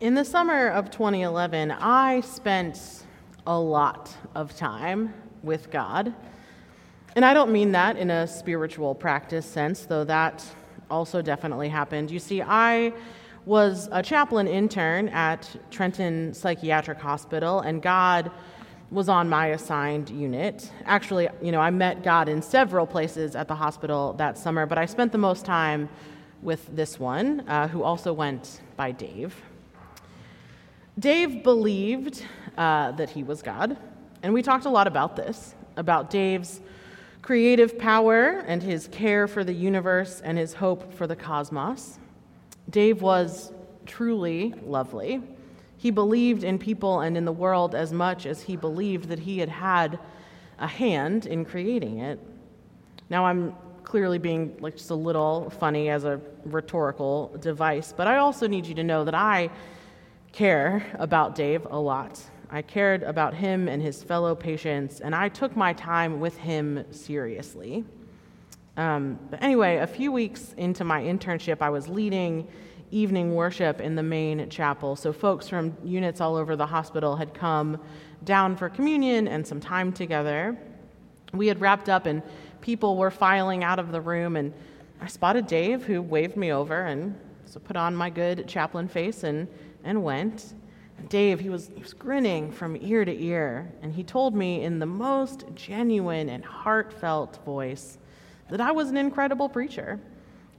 In the summer of 2011, I spent a lot of time with God. And I don't mean that in a spiritual practice sense, though that also definitely happened. You see, I was a chaplain intern at Trenton Psychiatric Hospital, and God was on my assigned unit. Actually, you know, I met God in several places at the hospital that summer, but I spent the most time with this one, uh, who also went by Dave. Dave believed uh, that he was God, and we talked a lot about this about Dave's creative power and his care for the universe and his hope for the cosmos. Dave was truly lovely. He believed in people and in the world as much as he believed that he had had a hand in creating it. Now, I'm clearly being like just a little funny as a rhetorical device, but I also need you to know that I care about Dave a lot. I cared about him and his fellow patients, and I took my time with him seriously. Um, but anyway, a few weeks into my internship, I was leading evening worship in the main chapel. So, folks from units all over the hospital had come down for communion and some time together. We had wrapped up, and people were filing out of the room, and I spotted Dave, who waved me over, and so put on my good chaplain face and, and went. Dave, he was, he was grinning from ear to ear, and he told me in the most genuine and heartfelt voice that I was an incredible preacher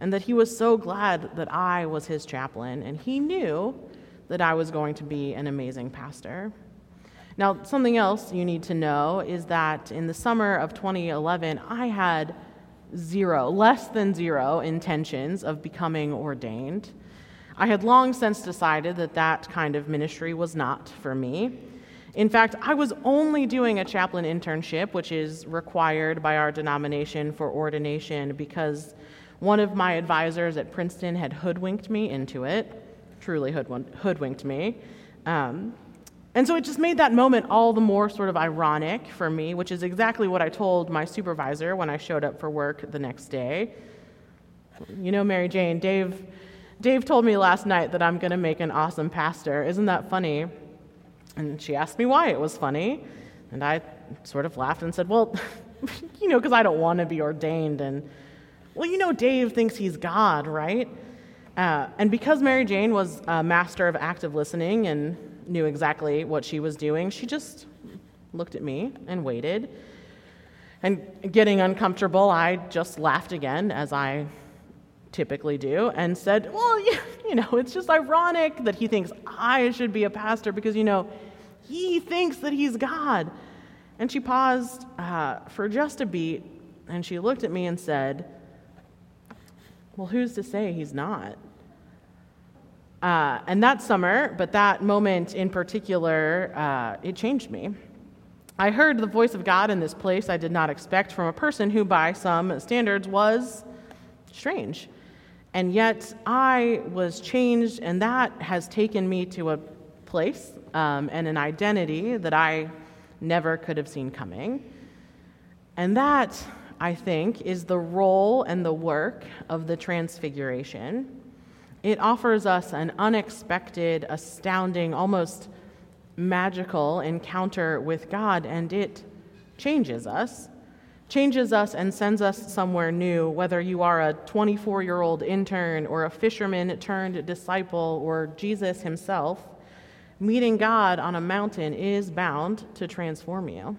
and that he was so glad that I was his chaplain, and he knew that I was going to be an amazing pastor. Now, something else you need to know is that in the summer of 2011, I had zero, less than zero intentions of becoming ordained. I had long since decided that that kind of ministry was not for me. In fact, I was only doing a chaplain internship, which is required by our denomination for ordination, because one of my advisors at Princeton had hoodwinked me into it, truly hoodwinked me. Um, and so it just made that moment all the more sort of ironic for me, which is exactly what I told my supervisor when I showed up for work the next day. You know, Mary Jane, Dave Dave told me last night that I'm going to make an awesome pastor. Isn't that funny? And she asked me why it was funny. And I sort of laughed and said, Well, you know, because I don't want to be ordained. And, well, you know, Dave thinks he's God, right? Uh, and because Mary Jane was a master of active listening and knew exactly what she was doing, she just looked at me and waited. And getting uncomfortable, I just laughed again as I typically do and said, Well, you know, it's just ironic that he thinks I should be a pastor because, you know, he thinks that he's God. And she paused uh, for just a beat and she looked at me and said, Well, who's to say he's not? Uh, and that summer, but that moment in particular, uh, it changed me. I heard the voice of God in this place I did not expect from a person who, by some standards, was strange. And yet I was changed, and that has taken me to a place um, and an identity that I never could have seen coming. And that, I think, is the role and the work of the Transfiguration. It offers us an unexpected, astounding, almost magical encounter with God, and it changes us changes us and sends us somewhere new, whether you are a 24 year old intern or a fisherman turned disciple or Jesus himself. Meeting God on a mountain is bound to transform you.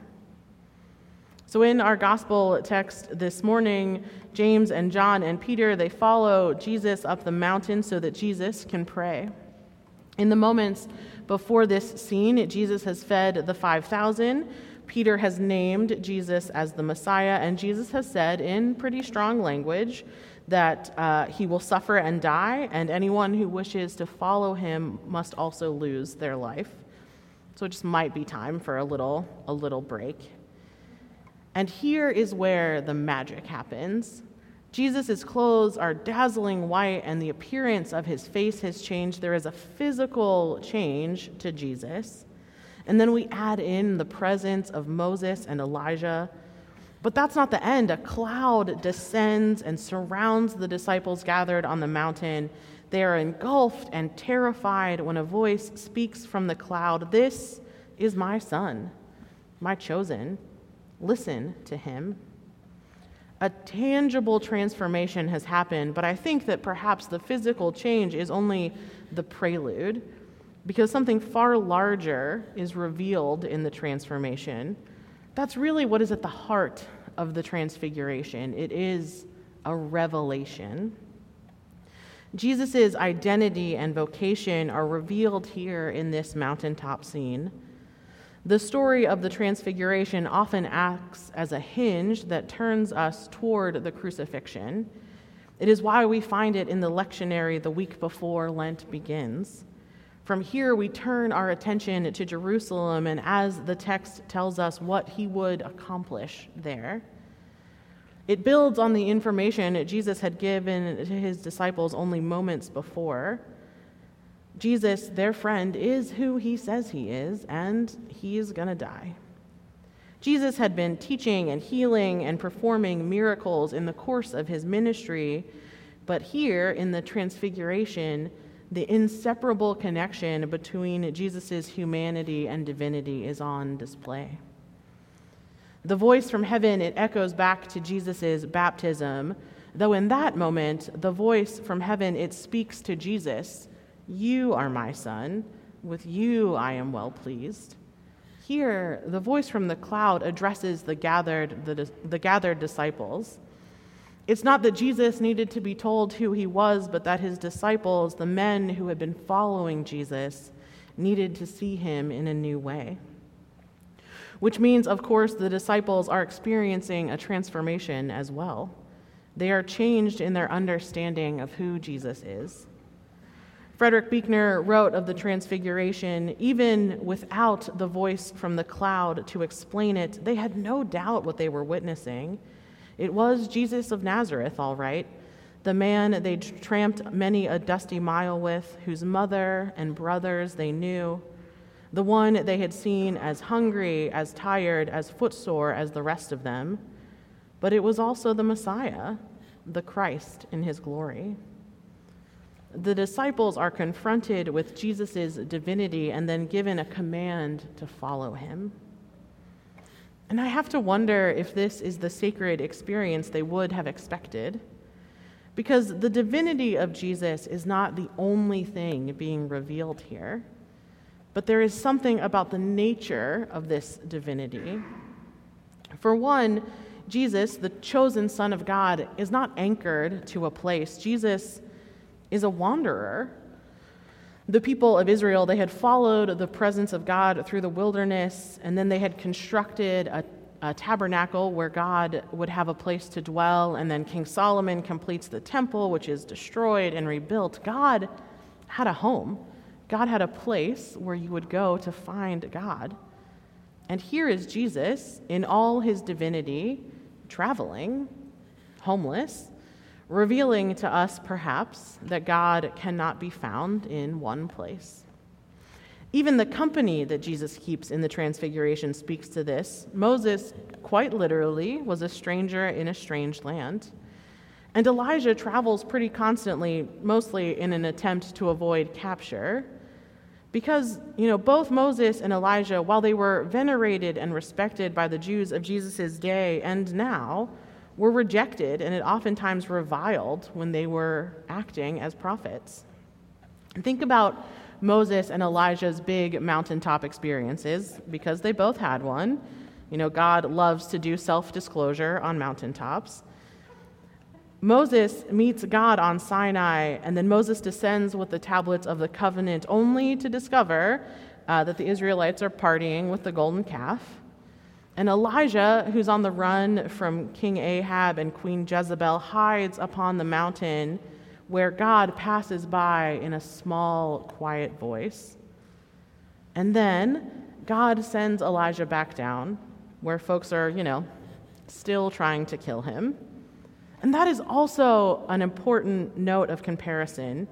So, in our gospel text this morning, James and John and Peter, they follow Jesus up the mountain so that Jesus can pray. In the moments before this scene, Jesus has fed the 5,000 Peter has named Jesus as the Messiah, and Jesus has said in pretty strong language that uh, he will suffer and die, and anyone who wishes to follow him must also lose their life. So it just might be time for a little, a little break. And here is where the magic happens. Jesus' clothes are dazzling white, and the appearance of his face has changed. There is a physical change to Jesus. And then we add in the presence of Moses and Elijah. But that's not the end. A cloud descends and surrounds the disciples gathered on the mountain. They are engulfed and terrified when a voice speaks from the cloud This is my son, my chosen. Listen to him. A tangible transformation has happened, but I think that perhaps the physical change is only the prelude because something far larger is revealed in the transformation. That's really what is at the heart of the transfiguration. It is a revelation. Jesus' identity and vocation are revealed here in this mountaintop scene. The story of the Transfiguration often acts as a hinge that turns us toward the crucifixion. It is why we find it in the lectionary the week before Lent begins. From here, we turn our attention to Jerusalem, and as the text tells us what he would accomplish there. It builds on the information Jesus had given to his disciples only moments before. Jesus, their friend, is who he says he is, and he's going to die. Jesus had been teaching and healing and performing miracles in the course of his ministry, but here in the Transfiguration, the inseparable connection between Jesus' humanity and divinity is on display. The voice from heaven, it echoes back to Jesus' baptism, though in that moment, the voice from heaven, it speaks to Jesus You are my son, with you I am well pleased. Here, the voice from the cloud addresses the gathered, the, the gathered disciples. It's not that Jesus needed to be told who he was, but that his disciples, the men who had been following Jesus, needed to see him in a new way which means, of course, the disciples are experiencing a transformation as well. They are changed in their understanding of who Jesus is. Frederick Buechner wrote of the Transfiguration, even without the voice from the cloud to explain it, they had no doubt what they were witnessing. It was Jesus of Nazareth, all right, the man they'd tramped many a dusty mile with, whose mother and brothers they knew, the one they had seen as hungry, as tired, as footsore as the rest of them, but it was also the Messiah, the Christ in his glory. The disciples are confronted with Jesus' divinity and then given a command to follow him. And I have to wonder if this is the sacred experience they would have expected. Because the divinity of Jesus is not the only thing being revealed here. But there is something about the nature of this divinity. For one, Jesus, the chosen Son of God, is not anchored to a place. Jesus is a wanderer. The people of Israel, they had followed the presence of God through the wilderness, and then they had constructed a, a tabernacle where God would have a place to dwell, and then King Solomon completes the temple, which is destroyed and rebuilt. God had a home. God had a place where you would go to find God. And here is Jesus in all his divinity, traveling, homeless, revealing to us perhaps that God cannot be found in one place. Even the company that Jesus keeps in the Transfiguration speaks to this. Moses, quite literally, was a stranger in a strange land. And Elijah travels pretty constantly, mostly in an attempt to avoid capture. Because, you know, both Moses and Elijah, while they were venerated and respected by the Jews of Jesus' day and now, were rejected and it oftentimes reviled when they were acting as prophets. think about Moses and Elijah's big mountaintop experiences because they both had one. You know, God loves to do self disclosure on mountaintops. Moses meets God on Sinai, and then Moses descends with the tablets of the covenant only to discover uh, that the Israelites are partying with the golden calf. And Elijah, who's on the run from King Ahab and Queen Jezebel, hides upon the mountain where God passes by in a small, quiet voice. And then God sends Elijah back down where folks are, you know, still trying to kill him. And that is also an important note of comparison.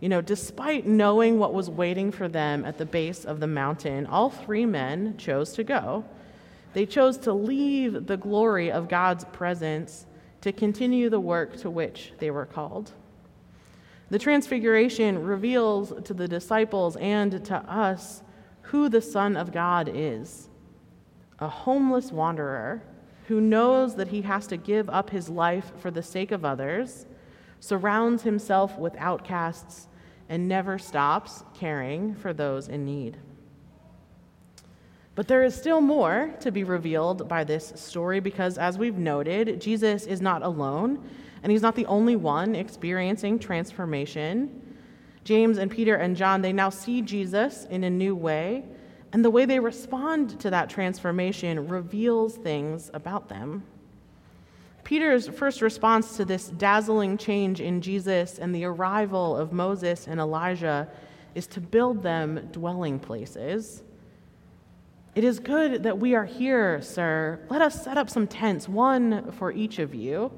You know, despite knowing what was waiting for them at the base of the mountain, all three men chose to go. They chose to leave the glory of God's presence to continue the work to which they were called. The Transfiguration reveals to the disciples and to us who the Son of God is a homeless wanderer who knows that he has to give up his life for the sake of others, surrounds himself with outcasts, and never stops caring for those in need. But there is still more to be revealed by this story because, as we've noted, Jesus is not alone and he's not the only one experiencing transformation. James and Peter and John, they now see Jesus in a new way, and the way they respond to that transformation reveals things about them. Peter's first response to this dazzling change in Jesus and the arrival of Moses and Elijah is to build them dwelling places. It is good that we are here, sir. Let us set up some tents, one for each of you.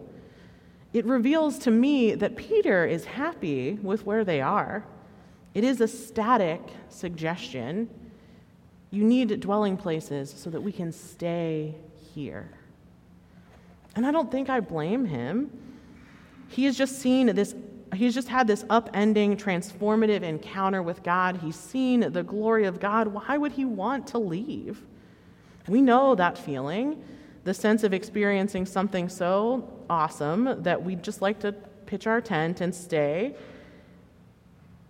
It reveals to me that Peter is happy with where they are. It is a static suggestion. You need dwelling places so that we can stay here. And I don't think I blame him. He has just seen this he's just had this upending, transformative encounter with God. He's seen the glory of God. Why would he want to leave? We know that feeling, the sense of experiencing something so awesome that we'd just like to pitch our tent and stay.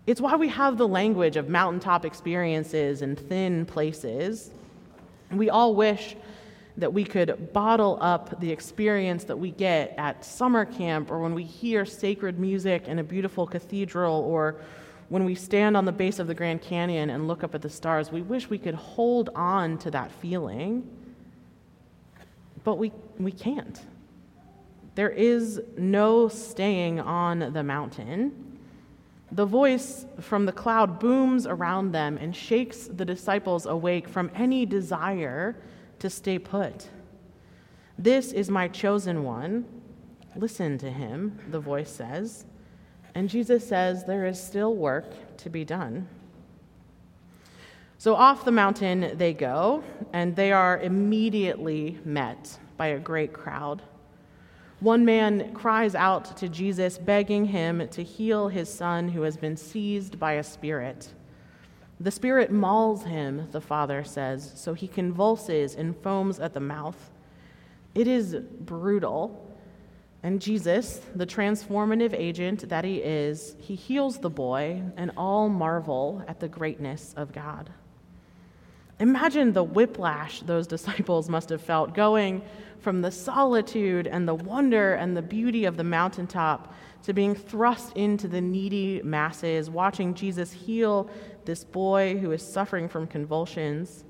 It's why we have the language of mountaintop experiences and thin places. We all wish that we could bottle up the experience that we get at summer camp or when we hear sacred music in a beautiful cathedral or when we stand on the base of the Grand Canyon and look up at the stars. We wish we could hold on to that feeling, but we, we can't. There is no staying on the mountain. The voice from the cloud booms around them and shakes the disciples awake from any desire to stay put. This is my chosen one. Listen to him, the voice says. And Jesus says there is still work to be done. So off the mountain they go, and they are immediately met by a great crowd. One man cries out to Jesus, begging him to heal his son who has been seized by a spirit. The Spirit mauls him, the Father says, so he convulses and foams at the mouth. It is brutal. And Jesus, the transformative agent that he is, he heals the boy, and all marvel at the greatness of God. Imagine the whiplash those disciples must have felt going from the solitude and the wonder and the beauty of the mountaintop to being thrust into the needy masses, watching Jesus heal this boy who is suffering from convulsions.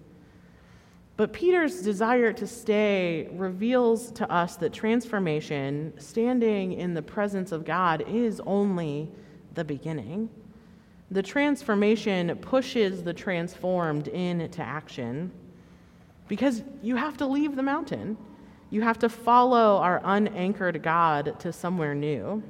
But Peter's desire to stay reveals to us that transformation, standing in the presence of God, is only the beginning. The transformation pushes the transformed into action because you have to leave the mountain. You have to follow our unanchored God to somewhere new.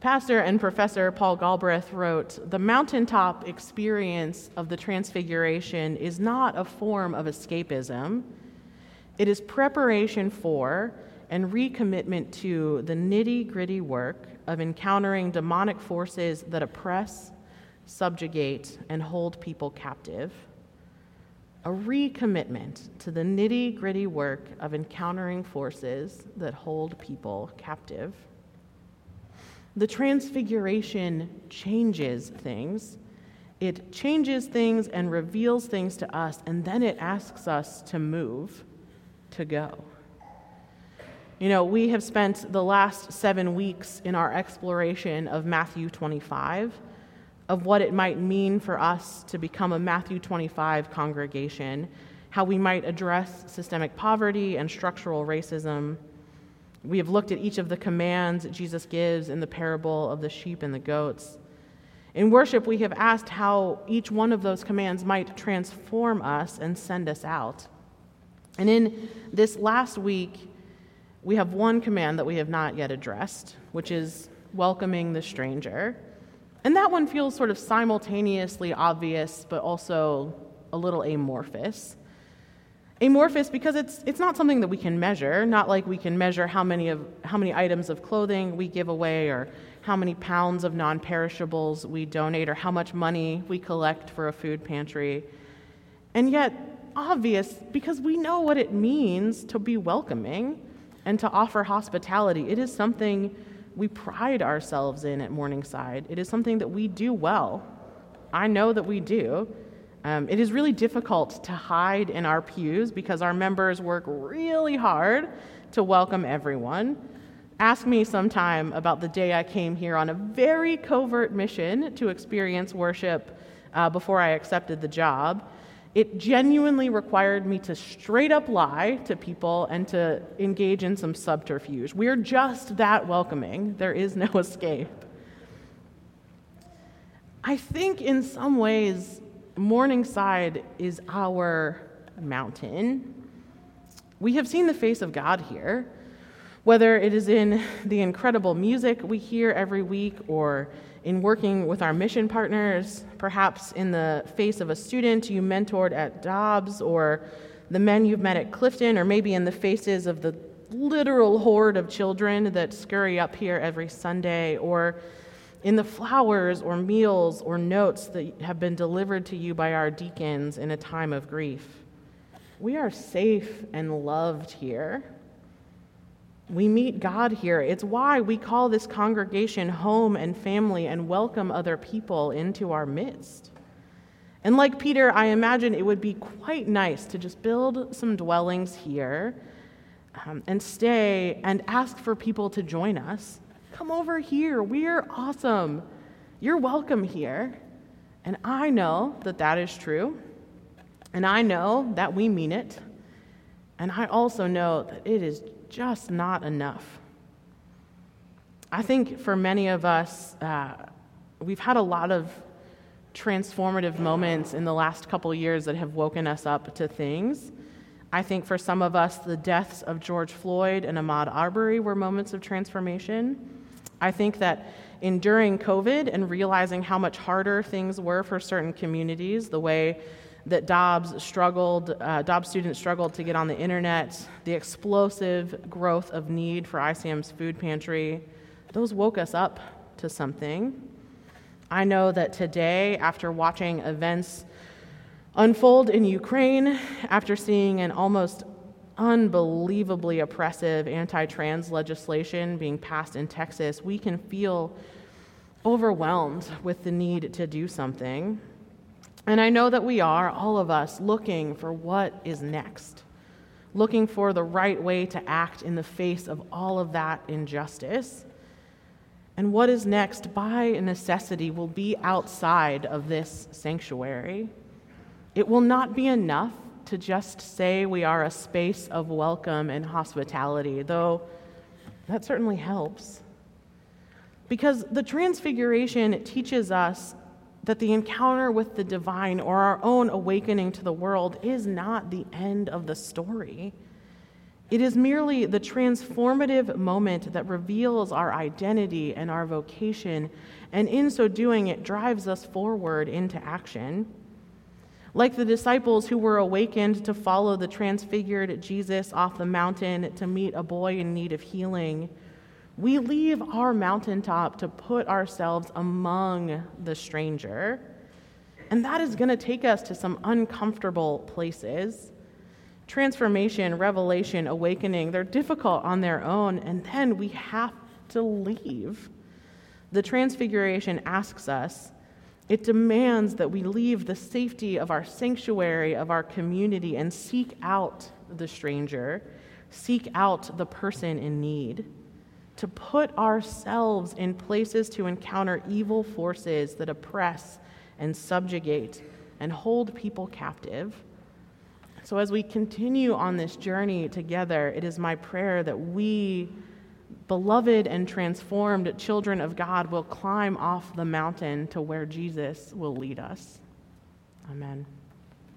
Pastor and Professor Paul Galbraith wrote The mountaintop experience of the Transfiguration is not a form of escapism, it is preparation for and recommitment to the nitty gritty work of encountering demonic forces that oppress, subjugate, and hold people captive. A recommitment to the nitty gritty work of encountering forces that hold people captive. The transfiguration changes things. It changes things and reveals things to us, and then it asks us to move, to go. You know, we have spent the last seven weeks in our exploration of Matthew 25, of what it might mean for us to become a Matthew 25 congregation, how we might address systemic poverty and structural racism we have looked at each of the commands Jesus gives in the parable of the sheep and the goats. In worship, we have asked how each one of those commands might transform us and send us out. And in this last week, we have one command that we have not yet addressed, which is welcoming the stranger. And that one feels sort of simultaneously obvious, but also a little amorphous. Amorphous because it's, it's not something that we can measure, not like we can measure how many, of, how many items of clothing we give away or how many pounds of non perishables we donate or how much money we collect for a food pantry. And yet, obvious because we know what it means to be welcoming and to offer hospitality. It is something we pride ourselves in at Morningside, it is something that we do well. I know that we do. Um, it is really difficult to hide in our pews because our members work really hard to welcome everyone. Ask me sometime about the day I came here on a very covert mission to experience worship uh, before I accepted the job. It genuinely required me to straight up lie to people and to engage in some subterfuge. We're just that welcoming, there is no escape. I think in some ways, Morningside is our mountain. We have seen the face of God here, whether it is in the incredible music we hear every week or in working with our mission partners, perhaps in the face of a student you mentored at Dobbs or the men you've met at Clifton, or maybe in the faces of the literal horde of children that scurry up here every Sunday, or in the flowers or meals or notes that have been delivered to you by our deacons in a time of grief. We are safe and loved here. We meet God here. It's why we call this congregation home and family and welcome other people into our midst. And like Peter, I imagine it would be quite nice to just build some dwellings here um, and stay and ask for people to join us Come over here. We're awesome. You're welcome here. And I know that that is true. And I know that we mean it. And I also know that it is just not enough. I think for many of us, uh, we've had a lot of transformative moments in the last couple years that have woken us up to things. I think for some of us, the deaths of George Floyd and Ahmaud Arbery were moments of transformation. I think that enduring COVID and realizing how much harder things were for certain communities, the way that Dobbs struggled, uh, Dobbs students struggled to get on the internet, the explosive growth of need for ICM's food pantry, those woke us up to something. I know that today, after watching events unfold in Ukraine, after seeing an almost unbelievably oppressive anti trans legislation being passed in Texas, we can feel overwhelmed with the need to do something. And I know that we are, all of us, looking for what is next, looking for the right way to act in the face of all of that injustice. And what is next, by necessity, will be outside of this sanctuary. It will not be enough to just say we are a space of welcome and hospitality, though that certainly helps. Because the Transfiguration teaches us that the encounter with the divine or our own awakening to the world is not the end of the story. It is merely the transformative moment that reveals our identity and our vocation, and in so doing, it drives us forward into action. Like the disciples who were awakened to follow the transfigured Jesus off the mountain to meet a boy in need of healing, we leave our mountaintop to put ourselves among the stranger. And that is going to take us to some uncomfortable places. Transformation, revelation, awakening, they're difficult on their own, and then we have to leave. The Transfiguration asks us it demands that we leave the safety of our sanctuary, of our community, and seek out the stranger, seek out the person in need, to put ourselves in places to encounter evil forces that oppress and subjugate and hold people captive. So, as we continue on this journey together, it is my prayer that we beloved and transformed children of God will climb off the mountain to where Jesus will lead us. Amen.